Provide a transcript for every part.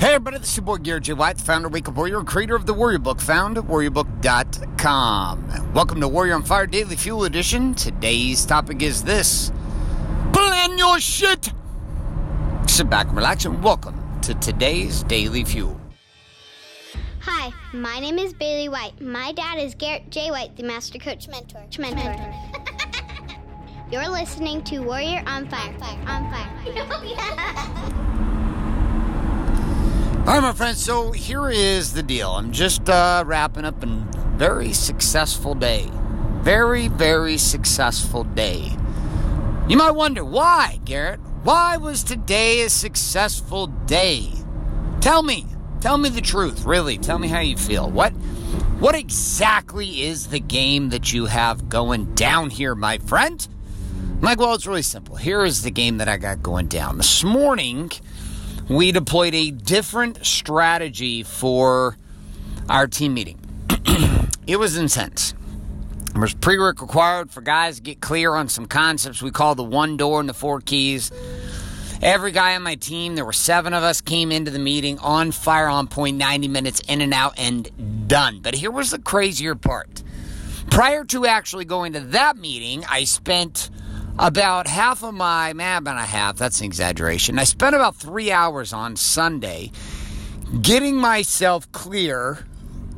Hey everybody, this is your boy Garrett J. White, the founder of Wake Up Warrior, creator of the Warrior Book, found at warriorbook.com. Welcome to Warrior on Fire Daily Fuel Edition. Today's topic is this Plan your shit! Sit back and relax and welcome to today's Daily Fuel. Hi, my name is Bailey White. My dad is Garrett J. White, the Master Coach Mentor. Mentor. You're listening to Warrior on Fire. on Fire. Oh, on Fire. All right, my friends, so here is the deal. I'm just uh, wrapping up a very successful day. Very, very successful day. You might wonder, why, Garrett? Why was today a successful day? Tell me. Tell me the truth, really. Tell me how you feel. What what exactly is the game that you have going down here, my friend? I'm like, well, it's really simple. Here is the game that I got going down. This morning, we deployed a different strategy for our team meeting. it was intense. There was pre-work required for guys to get clear on some concepts we call the one door and the four keys. Every guy on my team, there were seven of us, came into the meeting on fire, on point, 90 minutes in and out, and done. But here was the crazier part. Prior to actually going to that meeting, I spent about half of my, man, about a half, that's an exaggeration. I spent about three hours on Sunday getting myself clear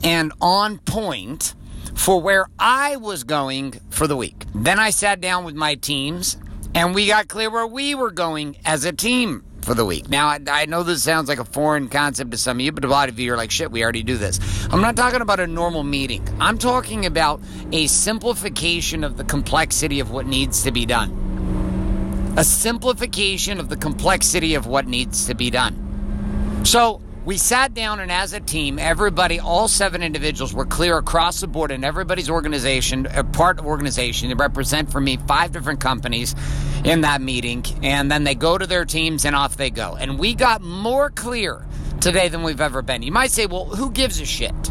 and on point for where I was going for the week. Then I sat down with my teams and we got clear where we were going as a team for the week. Now, I, I, know this sounds like a foreign concept to some of you, but a lot of you are like, shit, we already do this. I'm not talking about a normal meeting. I'm talking about a simplification of the complexity of what needs to be done. A simplification of the complexity of what needs to be done. So, we sat down and as a team, everybody, all seven individuals were clear across the board in everybody's organization, a part of organization. They represent for me five different companies in that meeting. And then they go to their teams and off they go. And we got more clear today than we've ever been. You might say, well, who gives a shit?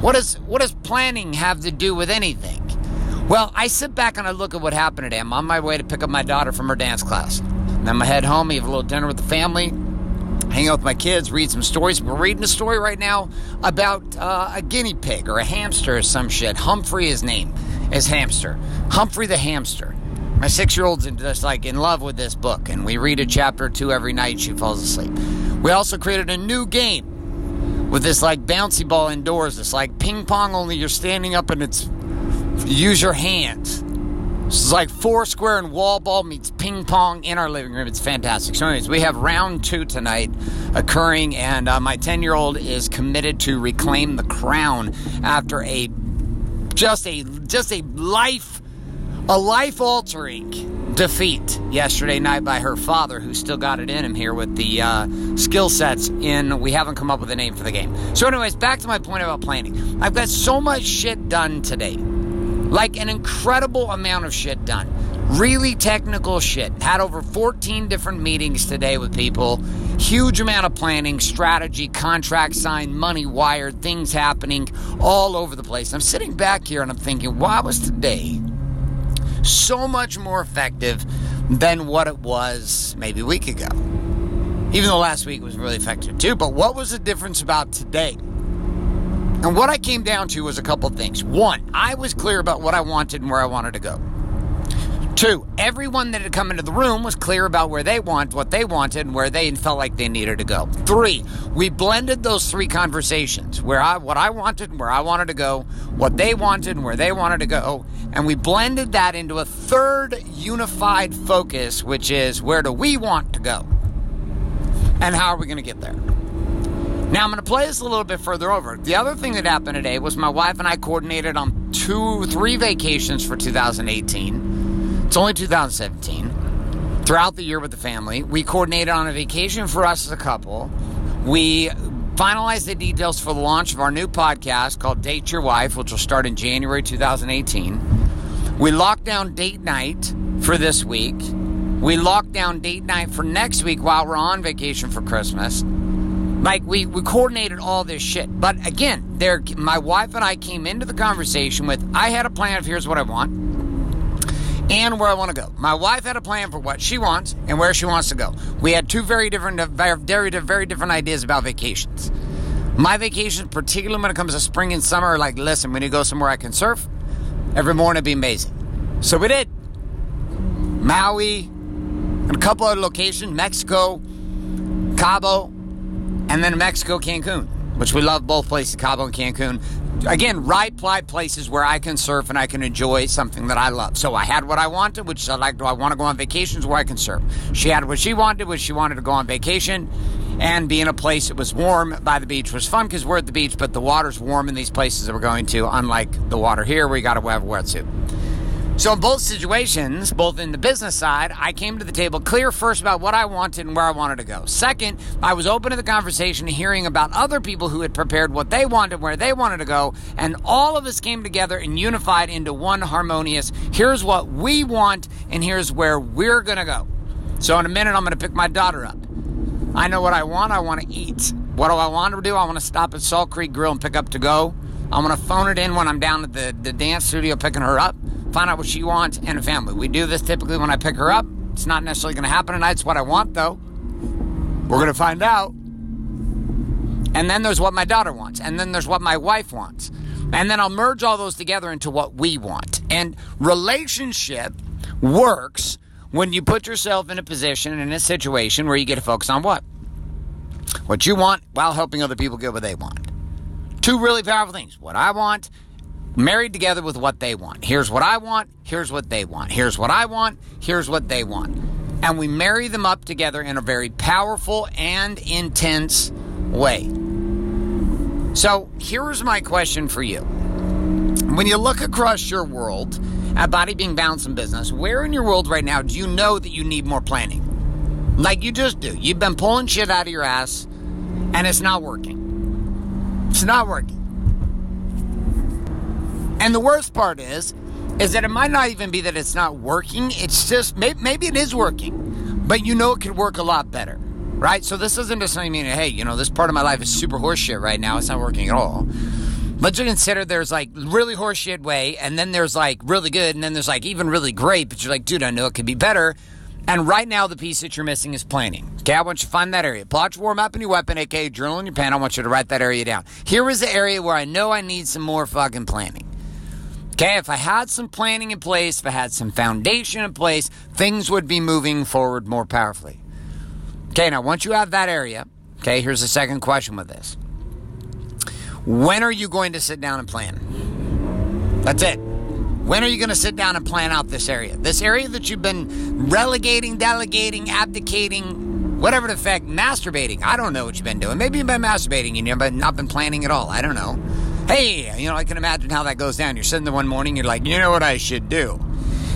What does, what does planning have to do with anything? Well, I sit back and I look at what happened today. I'm on my way to pick up my daughter from her dance class. And then I head home, we have a little dinner with the family hang out with my kids, read some stories. We're reading a story right now about uh, a guinea pig or a hamster or some shit. Humphrey, his name is Hamster. Humphrey the hamster. My six year old's just like in love with this book, and we read a chapter or two every night. She falls asleep. We also created a new game with this like bouncy ball indoors. It's like ping pong, only you're standing up and it's use your hands. This is like four square and wall ball meets ping pong in our living room. It's fantastic. So, anyways, we have round two tonight occurring, and uh, my 10 year old is committed to reclaim the crown after a just a just a life a life altering defeat yesterday night by her father, who still got it in him here with the uh, skill sets in. We haven't come up with a name for the game. So, anyways, back to my point about planning. I've got so much shit done today like an incredible amount of shit done. Really technical shit. Had over 14 different meetings today with people. Huge amount of planning, strategy, contract signed, money wired, things happening all over the place. I'm sitting back here and I'm thinking, why was today so much more effective than what it was maybe a week ago? Even though last week was really effective too, but what was the difference about today? And what I came down to was a couple things. One, I was clear about what I wanted and where I wanted to go. Two, everyone that had come into the room was clear about where they want, what they wanted, and where they felt like they needed to go. Three, we blended those three conversations where I, what I wanted and where I wanted to go, what they wanted and where they wanted to go, and we blended that into a third unified focus, which is where do we want to go, and how are we going to get there. Now, I'm going to play this a little bit further over. The other thing that happened today was my wife and I coordinated on two, three vacations for 2018. It's only 2017. Throughout the year with the family, we coordinated on a vacation for us as a couple. We finalized the details for the launch of our new podcast called Date Your Wife, which will start in January 2018. We locked down date night for this week. We locked down date night for next week while we're on vacation for Christmas. Like we, we coordinated all this shit. But again, there my wife and I came into the conversation with I had a plan of here's what I want. and where I want to go. My wife had a plan for what she wants and where she wants to go. We had two very different, uh, very, very different ideas about vacations. My vacations, particularly when it comes to spring and summer, are like, listen, need to go somewhere I can surf. Every morning it'd be amazing. So we did. Maui, and a couple other locations, Mexico, Cabo, and then Mexico, Cancun, which we love both places, Cabo and Cancun. Again, right ply places where I can surf and I can enjoy something that I love. So I had what I wanted, which I like. Do I want to go on vacations where I can surf? She had what she wanted, which she wanted to go on vacation and be in a place that was warm by the beach was fun because we're at the beach, but the water's warm in these places that we're going to, unlike the water here where you got to have a wetsuit. So, in both situations, both in the business side, I came to the table clear first about what I wanted and where I wanted to go. Second, I was open to the conversation, hearing about other people who had prepared what they wanted, where they wanted to go, and all of us came together and unified into one harmonious here's what we want, and here's where we're going to go. So, in a minute, I'm going to pick my daughter up. I know what I want. I want to eat. What do I want to do? I want to stop at Salt Creek Grill and pick up to go. I'm going to phone it in when I'm down at the, the dance studio picking her up find out what she wants, and a family. We do this typically when I pick her up. It's not necessarily going to happen tonight. It's what I want, though. We're going to find out. And then there's what my daughter wants. And then there's what my wife wants. And then I'll merge all those together into what we want. And relationship works when you put yourself in a position, in a situation where you get to focus on what? What you want while helping other people get what they want. Two really powerful things. What I want married together with what they want. Here's what I want, here's what they want. Here's what I want, here's what they want. And we marry them up together in a very powerful and intense way. So here's my question for you. When you look across your world at Body Being Balance and Business, where in your world right now do you know that you need more planning? Like you just do. You've been pulling shit out of your ass and it's not working. It's not working. And the worst part is, is that it might not even be that it's not working. It's just maybe, maybe it is working, but you know it could work a lot better, right? So this doesn't necessarily mean, hey, you know, this part of my life is super horseshit right now. It's not working at all. But you consider there's like really horseshit way, and then there's like really good, and then there's like even really great. But you're like, dude, I know it could be better. And right now, the piece that you're missing is planning. Okay, I want you to find that area. Plot your warm up in your weapon, aka journal in your pen. I want you to write that area down. Here is the area where I know I need some more fucking planning. Okay, if I had some planning in place, if I had some foundation in place, things would be moving forward more powerfully. Okay, now once you have that area, okay, here's the second question with this. When are you going to sit down and plan? That's it. When are you going to sit down and plan out this area? This area that you've been relegating, delegating, abdicating, whatever the fact, masturbating. I don't know what you've been doing. Maybe you've been masturbating and you've not been planning at all. I don't know. Hey, you know, I can imagine how that goes down. You're sitting there one morning, you're like, you know what I should do?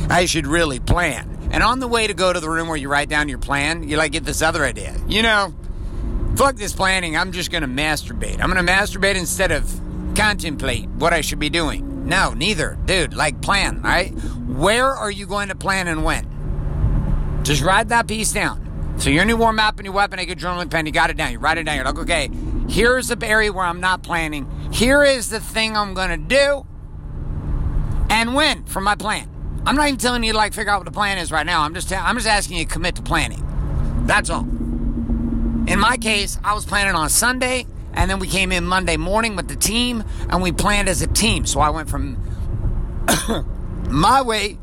I should really plan. And on the way to go to the room where you write down your plan, you like get this other idea. You know, fuck this planning. I'm just going to masturbate. I'm going to masturbate instead of contemplate what I should be doing. No, neither. Dude, like plan, right? Where are you going to plan and when? Just write that piece down. So your new warm up and your weapon, a good journaling pen, you got it down. You write it down. You're like, okay, here's the area where I'm not planning. Here is the thing I'm going to do and when for my plan. I'm not even telling you to like figure out what the plan is right now. I'm just I'm just asking you to commit to planning. That's all. In my case, I was planning on Sunday and then we came in Monday morning with the team and we planned as a team. So I went from my way,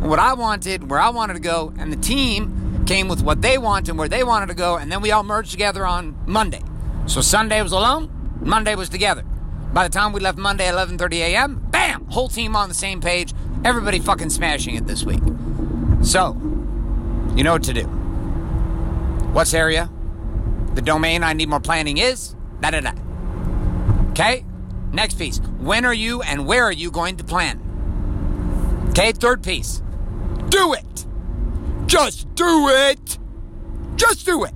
what I wanted, where I wanted to go, and the team came with what they wanted and where they wanted to go, and then we all merged together on Monday. So Sunday was alone, Monday was together. By the time we left Monday at 11:30 a.m., bam, whole team on the same page. Everybody fucking smashing it this week. So, you know what to do. What's area? The domain I need more planning is da da da. Okay? Next piece. When are you and where are you going to plan? Okay, third piece. Do it. Just do it. Just do it.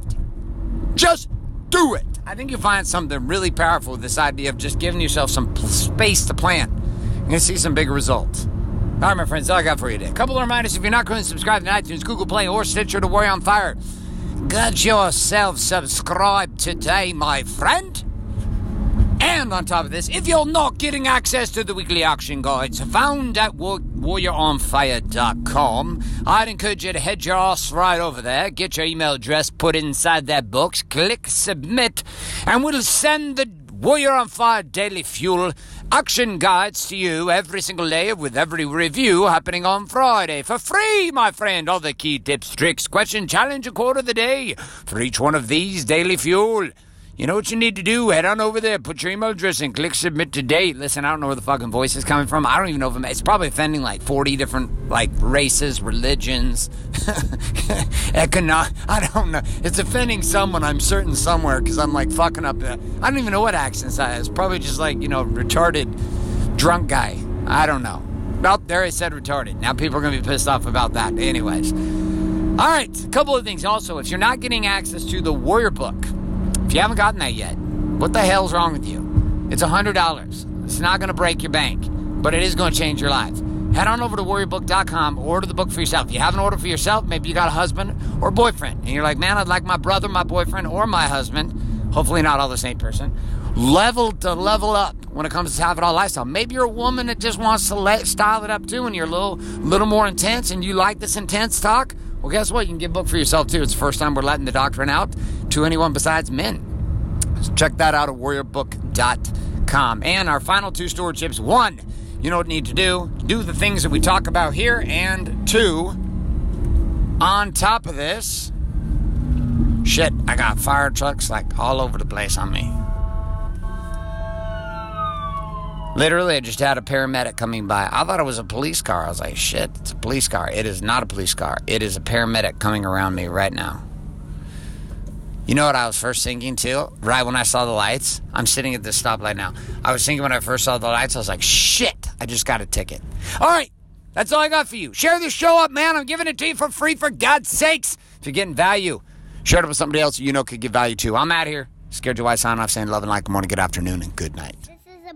Just do it. I think you'll find something really powerful with this idea of just giving yourself some space to plan. You're to see some big results. All right, my friends, all I got for you today. A couple of reminders if you're not going to subscribe to iTunes, Google Play, or Stitcher to Warrior on Fire, get yourself subscribed today, my friend. And on top of this, if you're not getting access to the weekly auction guides found at war- warrioronfire.com, I'd encourage you to head your ass right over there, get your email address put inside that box, click submit, and we'll send the Warrior on Fire Daily Fuel auction guides to you every single day with every review happening on Friday for free, my friend. All the key tips, tricks, question, challenge, a quarter of the day for each one of these Daily Fuel. You know what you need to do? Head on over there, put your email address in, click submit today. Listen, I don't know where the fucking voice is coming from. I don't even know if I'm, it's probably offending like 40 different like races, religions, economic. I don't know. It's offending someone, I'm certain, somewhere because I'm like fucking up. The, I don't even know what accents I probably just like, you know, retarded drunk guy. I don't know. Well, there I said retarded. Now people are going to be pissed off about that. Anyways. All right, a couple of things. Also, if you're not getting access to the Warrior Book, if you haven't gotten that yet, what the hell's wrong with you? It's $100. It's not going to break your bank, but it is going to change your life. Head on over to warriorbook.com, order the book for yourself. If you haven't ordered for yourself, maybe you got a husband or boyfriend, and you're like, man, I'd like my brother, my boyfriend, or my husband, hopefully not all the same person, level to level up when it comes to have it all lifestyle. Maybe you're a woman that just wants to let, style it up too, and you're a little, little more intense, and you like this intense talk. Well, guess what? You can get a book for yourself too. It's the first time we're letting the doctrine out to anyone besides men. So check that out at warriorbook.com. And our final two store tips one, you know what you need to do? Do the things that we talk about here. And two, on top of this, shit, I got fire trucks like all over the place on me. Literally, I just had a paramedic coming by. I thought it was a police car. I was like, shit, it's a police car. It is not a police car. It is a paramedic coming around me right now. You know what I was first thinking too? Right when I saw the lights, I'm sitting at this stoplight now. I was thinking when I first saw the lights, I was like, shit, I just got a ticket. All right, that's all I got for you. Share this show up, man. I'm giving it to you for free, for God's sakes. If you're getting value, share it with somebody else you know could get value too. I'm out here. Scared your wife sign off saying love and like, good morning, good afternoon, and good night.